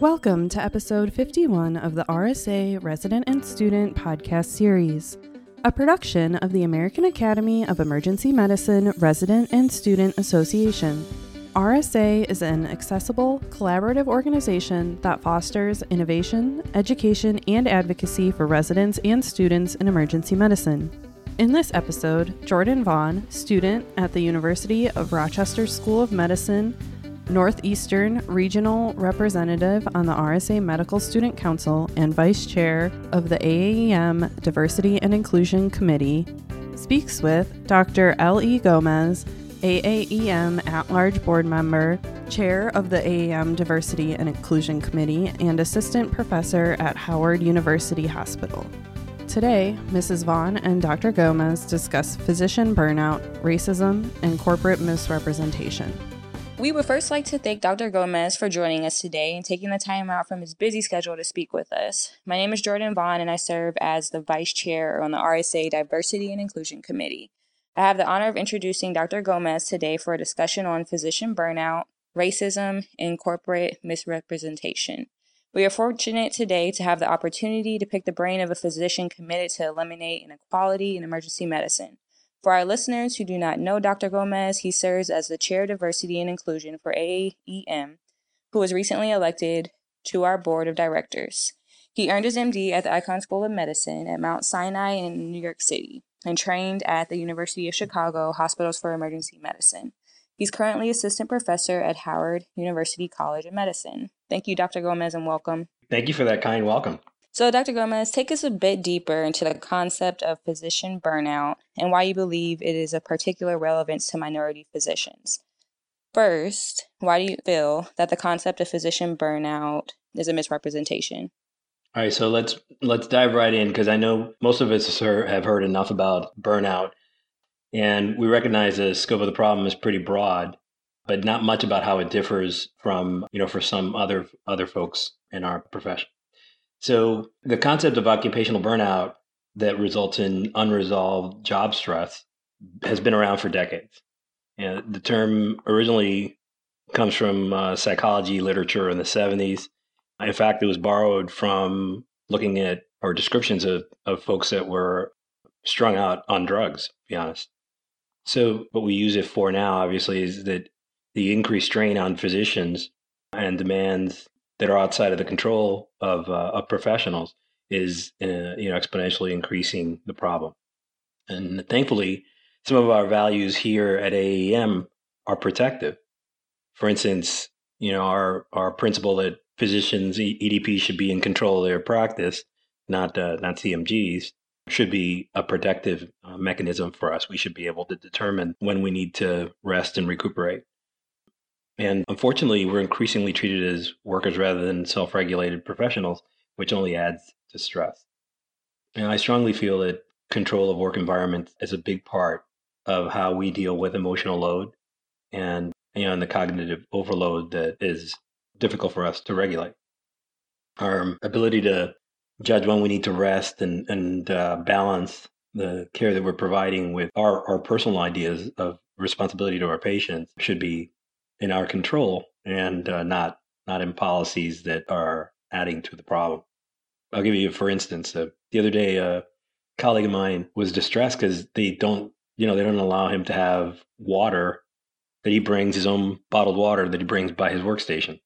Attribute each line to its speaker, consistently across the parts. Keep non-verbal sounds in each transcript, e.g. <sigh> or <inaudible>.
Speaker 1: Welcome to episode 51 of the RSA Resident and Student Podcast Series, a production of the American Academy of Emergency Medicine Resident and Student Association. RSA is an accessible, collaborative organization that fosters innovation, education, and advocacy for residents and students in emergency medicine. In this episode, Jordan Vaughn, student at the University of Rochester School of Medicine, Northeastern Regional Representative on the RSA Medical Student Council and Vice Chair of the AAEM Diversity and Inclusion Committee, speaks with Dr. L.E. Gomez, AAEM at large board member, chair of the AAEM Diversity and Inclusion Committee, and assistant professor at Howard University Hospital. Today, Mrs. Vaughn and Dr. Gomez discuss physician burnout, racism, and corporate misrepresentation.
Speaker 2: We would first like to thank Dr. Gomez for joining us today and taking the time out from his busy schedule to speak with us. My name is Jordan Vaughn, and I serve as the Vice Chair on the RSA Diversity and Inclusion Committee. I have the honor of introducing Dr. Gomez today for a discussion on physician burnout, racism, and corporate misrepresentation. We are fortunate today to have the opportunity to pick the brain of a physician committed to eliminate inequality in emergency medicine. For our listeners who do not know Dr. Gomez, he serves as the Chair of Diversity and Inclusion for AEM, who was recently elected to our board of directors. He earned his MD at the Icahn School of Medicine at Mount Sinai in New York City and trained at the University of Chicago Hospitals for Emergency Medicine. He's currently assistant professor at Howard University College of Medicine. Thank you, Dr. Gomez, and welcome.
Speaker 3: Thank you for that kind welcome.
Speaker 2: So, Dr. Gomez, take us a bit deeper into the concept of physician burnout and why you believe it is of particular relevance to minority physicians. First, why do you feel that the concept of physician burnout is a misrepresentation?
Speaker 3: All right, so let's let's dive right in because I know most of us have heard enough about burnout, and we recognize the scope of the problem is pretty broad, but not much about how it differs from you know for some other other folks in our profession. So the concept of occupational burnout that results in unresolved job stress has been around for decades. The term originally comes from uh, psychology literature in the 70s. In fact, it was borrowed from looking at or descriptions of, of folks that were strung out on drugs, to be honest. So, what we use it for now, obviously, is that the increased strain on physicians and demands that are outside of the control of, uh, of professionals is uh, you know exponentially increasing the problem. And thankfully, some of our values here at AAEM are protective. For instance, you know our our principle that physicians EDP should be in control of their practice, not uh, not CMGs, should be a protective uh, mechanism for us. We should be able to determine when we need to rest and recuperate. And unfortunately, we're increasingly treated as workers rather than self regulated professionals, which only adds to stress. And I strongly feel that control of work environment is a big part of how we deal with emotional load and you know and the cognitive overload that is difficult for us to regulate. Our ability to judge when we need to rest and and uh, balance the care that we're providing with our, our personal ideas of responsibility to our patients should be in our control and uh, not not in policies that are adding to the problem. I'll give you, for instance, uh, the other day, a colleague of mine was distressed because they don't, you know, they don't allow him to have water that he brings, his own bottled water that he brings by his workstation.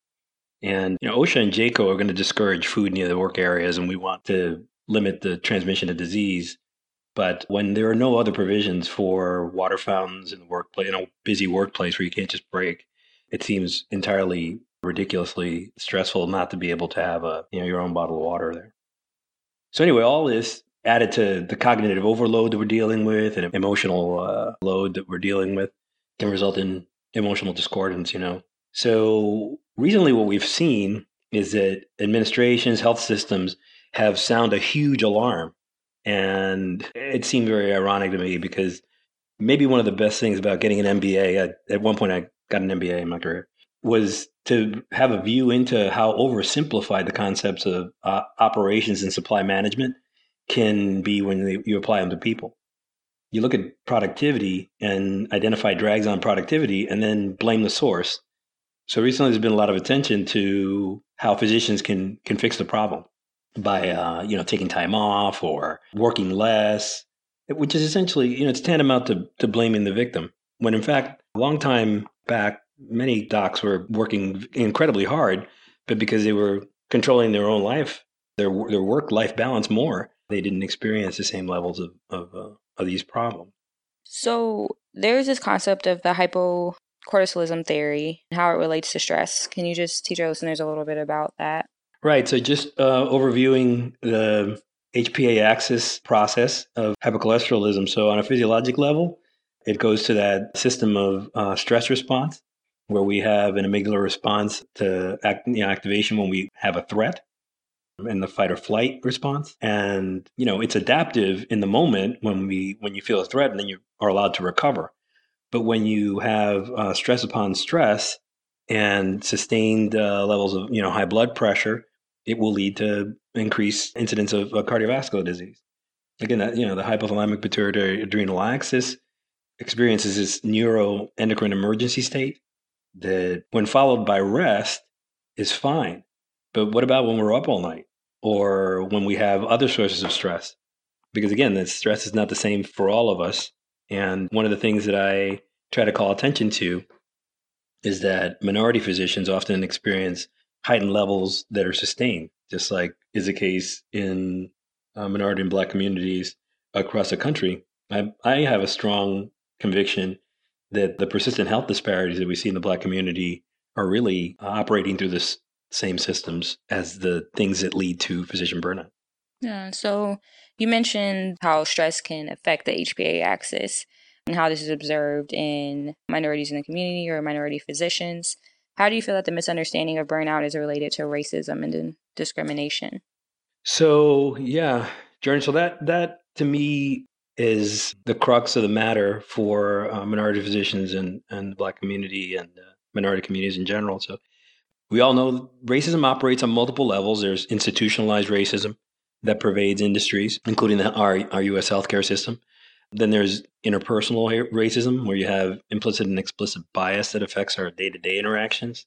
Speaker 3: And you know, OSHA and JCAHO are going to discourage food near the work areas, and we want to limit the transmission of disease. But when there are no other provisions for water fountains in the workplace, in a busy workplace where you can't just break, it seems entirely ridiculously stressful not to be able to have a you know your own bottle of water there. So anyway, all this added to the cognitive overload that we're dealing with and emotional uh, load that we're dealing with can result in emotional discordance. You know, so recently what we've seen is that administrations, health systems have sounded a huge alarm, and it seemed very ironic to me because maybe one of the best things about getting an MBA at, at one point I got an MBA in my career, was to have a view into how oversimplified the concepts of uh, operations and supply management can be when they, you apply them to people. You look at productivity and identify drags on productivity and then blame the source. So recently there's been a lot of attention to how physicians can can fix the problem by uh, you know taking time off or working less, which is essentially you know it's tantamount to, to blaming the victim. When in fact, a long time back, many docs were working incredibly hard, but because they were controlling their own life, their their work life balance more, they didn't experience the same levels of of, uh, of these problems.
Speaker 2: So there's this concept of the hypocortisolism theory and how it relates to stress. Can you just teach our listeners a little bit about that?
Speaker 3: Right. So just uh, overviewing the HPA axis process of hypercortisolism. So on a physiologic level, it goes to that system of uh, stress response where we have an amygdala response to act, you know, activation when we have a threat and the fight or flight response and you know it's adaptive in the moment when we when you feel a threat and then you are allowed to recover but when you have uh, stress upon stress and sustained uh, levels of you know high blood pressure it will lead to increased incidence of uh, cardiovascular disease. Again, that, you know, the hypothalamic pituitary adrenal axis experiences this neuroendocrine emergency state that, when followed by rest, is fine. But what about when we're up all night or when we have other sources of stress? Because again, the stress is not the same for all of us. And one of the things that I try to call attention to is that minority physicians often experience heightened levels that are sustained, just like is the case in uh, minority and black communities across the country. I, I have a strong conviction that the persistent health disparities that we see in the black community are really operating through the same systems as the things that lead to physician burnout.
Speaker 2: Yeah. So you mentioned how stress can affect the HPA axis and how this is observed in minorities in the community or minority physicians. How do you feel that the misunderstanding of burnout is related to racism and discrimination?
Speaker 3: So, yeah, Jordan, so that, that to me is the crux of the matter for uh, minority physicians and, and the Black community and uh, minority communities in general. So, we all know racism operates on multiple levels. There's institutionalized racism that pervades industries, including the, our, our U.S. healthcare system. Then there's interpersonal racism, where you have implicit and explicit bias that affects our day to day interactions.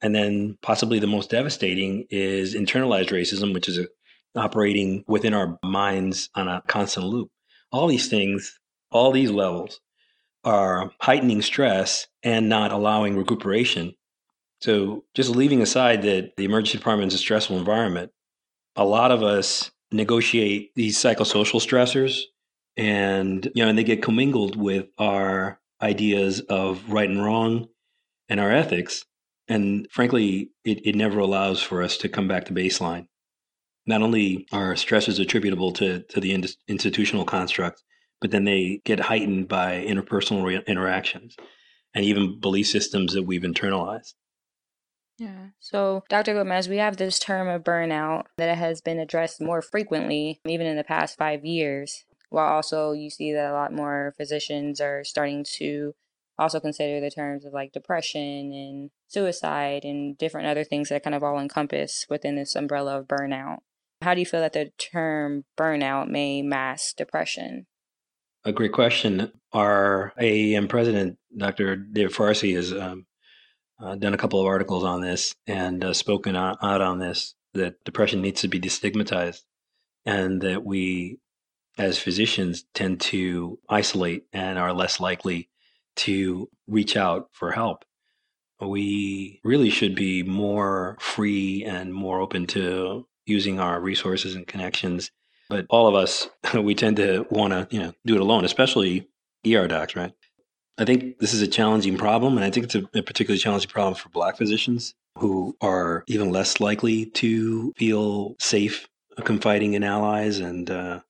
Speaker 3: And then possibly the most devastating is internalized racism, which is a, operating within our minds on a constant loop. All these things, all these levels are heightening stress and not allowing recuperation. So, just leaving aside that the emergency department is a stressful environment, a lot of us negotiate these psychosocial stressors and you know and they get commingled with our ideas of right and wrong and our ethics and frankly it, it never allows for us to come back to baseline not only are stresses attributable to, to the in- institutional construct but then they get heightened by interpersonal re- interactions and even belief systems that we've internalized
Speaker 2: yeah. So, Dr. Gomez, we have this term of burnout that has been addressed more frequently, even in the past five years while also you see that a lot more physicians are starting to also consider the terms of like depression and suicide and different other things that kind of all encompass within this umbrella of burnout. How do you feel that the term burnout may mask depression?
Speaker 3: A great question. Our AEM president, Dr. David Farcy, has um, uh, done a couple of articles on this and uh, spoken out, out on this that depression needs to be destigmatized and that we as physicians tend to isolate and are less likely to reach out for help. We really should be more free and more open to using our resources and connections. But all of us, <laughs> we tend to want to, you know, do it alone, especially ER docs, right? I think this is a challenging problem, and I think it's a, a particularly challenging problem for Black physicians who are even less likely to feel safe confiding in allies and uh,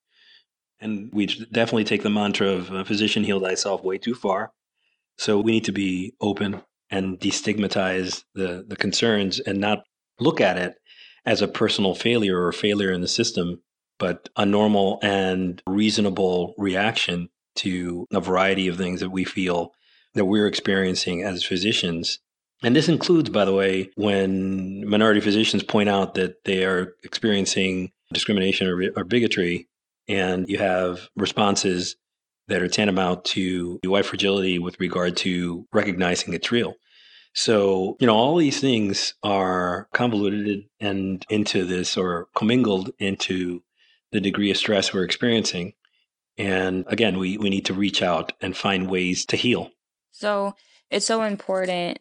Speaker 3: and we definitely take the mantra of uh, physician heal thyself way too far. So we need to be open and destigmatize the, the concerns and not look at it as a personal failure or failure in the system, but a normal and reasonable reaction to a variety of things that we feel that we're experiencing as physicians. And this includes, by the way, when minority physicians point out that they are experiencing discrimination or, or bigotry and you have responses that are tantamount to white fragility with regard to recognizing it's real. So, you know, all these things are convoluted and into this or commingled into the degree of stress we're experiencing. And again, we, we need to reach out and find ways to heal.
Speaker 2: So it's so important.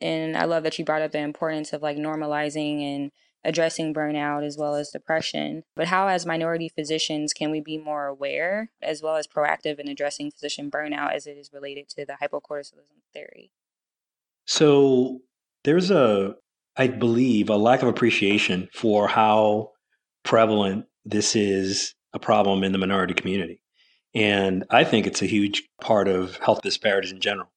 Speaker 2: And I love that you brought up the importance of like normalizing and addressing burnout as well as depression. But how, as minority physicians, can we be more aware as well as proactive in addressing physician burnout as it is related to the hypocortisolism theory?
Speaker 3: So there's a, I believe, a lack of appreciation for how prevalent this is a problem in the minority community. And I think it's a huge part of health disparities in general.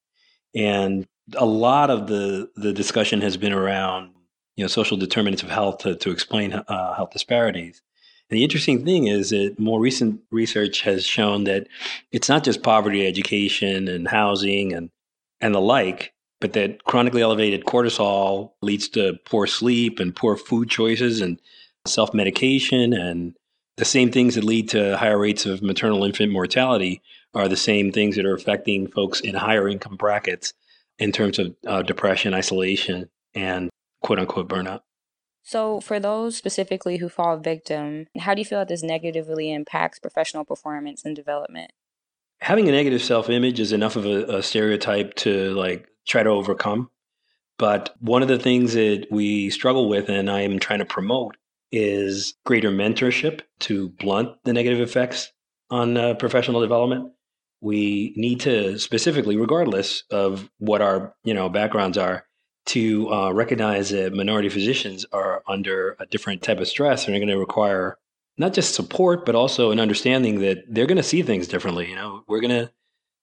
Speaker 3: And a lot of the, the discussion has been around you know social determinants of health to, to explain uh, health disparities. And the interesting thing is that more recent research has shown that it's not just poverty, education, and housing and and the like, but that chronically elevated cortisol leads to poor sleep and poor food choices and self medication. And the same things that lead to higher rates of maternal infant mortality are the same things that are affecting folks in higher income brackets in terms of uh, depression, isolation, and quote unquote burnout.
Speaker 2: So, for those specifically who fall victim, how do you feel that this negatively impacts professional performance and development?
Speaker 3: Having a negative self image is enough of a, a stereotype to like try to overcome. But one of the things that we struggle with, and I am trying to promote, is greater mentorship to blunt the negative effects on uh, professional development. We need to specifically, regardless of what our you know backgrounds are, to uh, recognize that minority physicians are under a different type of stress and are going to require not just support, but also an understanding that they're going to see things differently. You know, we're going to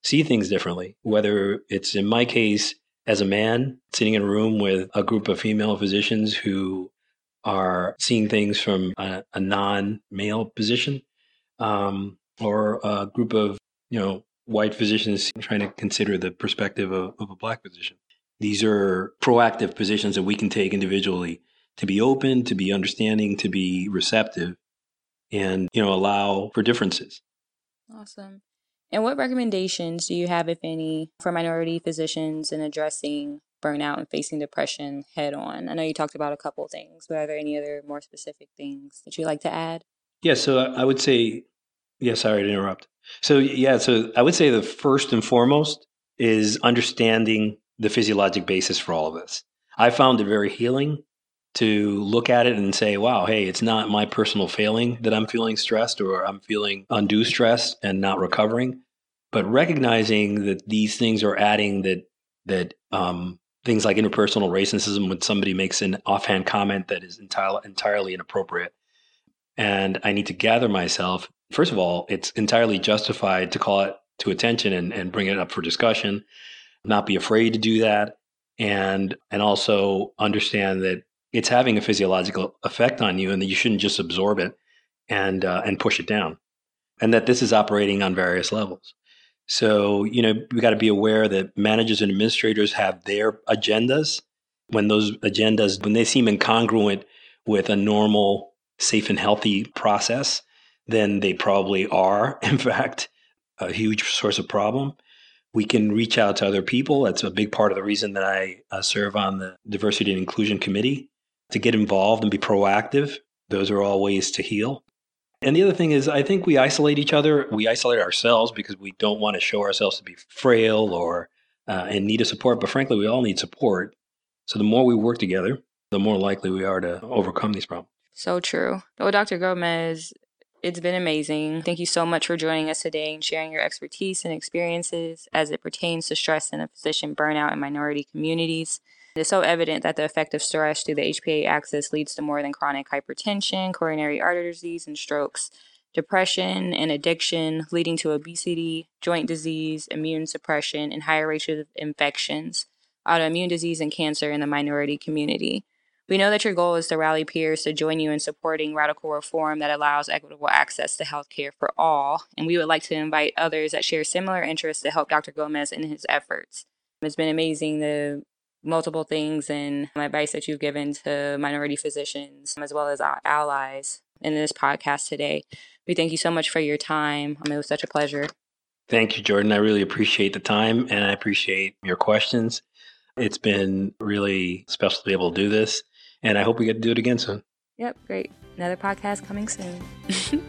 Speaker 3: see things differently, whether it's in my case as a man sitting in a room with a group of female physicians who are seeing things from a, a non male position, um, or a group of, you know, white physicians trying to consider the perspective of, of a black physician. These are proactive positions that we can take individually to be open, to be understanding, to be receptive, and you know allow for differences.
Speaker 2: Awesome. And what recommendations do you have, if any, for minority physicians in addressing burnout and facing depression head on? I know you talked about a couple things, but are there any other more specific things that you'd like to add?
Speaker 3: Yeah, so uh, I would say, yeah, sorry to interrupt. So, yeah, so I would say the first and foremost is understanding the physiologic basis for all of this. I found it very healing to look at it and say, wow, hey, it's not my personal failing that I'm feeling stressed or I'm feeling undue stress and not recovering. But recognizing that these things are adding that that um, things like interpersonal racism when somebody makes an offhand comment that is entirely entirely inappropriate. And i need to gather myself. First of all it's entirely justified to call it to attention and, and bring it up for discussion not be afraid to do that and and also understand that it's having a physiological effect on you and that you shouldn't just absorb it and uh, and push it down and that this is operating on various levels so, you know, we got to be aware that managers and administrators have their agendas. When those agendas, when they seem incongruent with a normal, safe and healthy process, then they probably are, <laughs> in fact, a huge source of problem. We can reach out to other people. That's a big part of the reason that I uh, serve on the Diversity and Inclusion Committee to get involved and be proactive. Those are all ways to heal. And the other thing is, I think we isolate each other. We isolate ourselves because we don't want to show ourselves to be frail or uh, in need of support. But frankly, we all need support. So the more we work together, the more likely we are to overcome these problems.
Speaker 2: So true. Well, Dr. Gomez, it's been amazing. Thank you so much for joining us today and sharing your expertise and experiences as it pertains to stress and physician burnout in minority communities. It's so evident that the effect of stress through the HPA axis leads to more than chronic hypertension, coronary artery disease, and strokes, depression and addiction, leading to obesity, joint disease, immune suppression, and higher rates of infections, autoimmune disease, and cancer in the minority community. We know that your goal is to rally peers to join you in supporting radical reform that allows equitable access to health care for all, and we would like to invite others that share similar interests to help Dr. Gomez in his efforts. It's been amazing to multiple things and my advice that you've given to minority physicians as well as our allies in this podcast today. We thank you so much for your time. I mean, it was such a pleasure.
Speaker 3: Thank you, Jordan. I really appreciate the time and I appreciate your questions. It's been really special to be able to do this, and I hope we get to do it again soon.
Speaker 2: Yep, great. Another podcast coming soon. <laughs>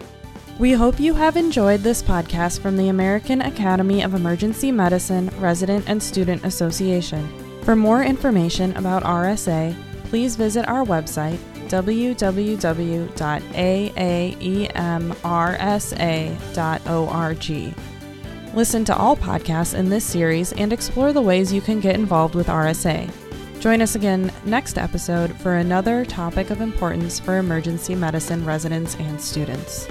Speaker 1: We hope you have enjoyed this podcast from the American Academy of Emergency Medicine Resident and Student Association. For more information about RSA, please visit our website www.aaemrsa.org. Listen to all podcasts in this series and explore the ways you can get involved with RSA. Join us again next episode for another topic of importance for emergency medicine residents and students.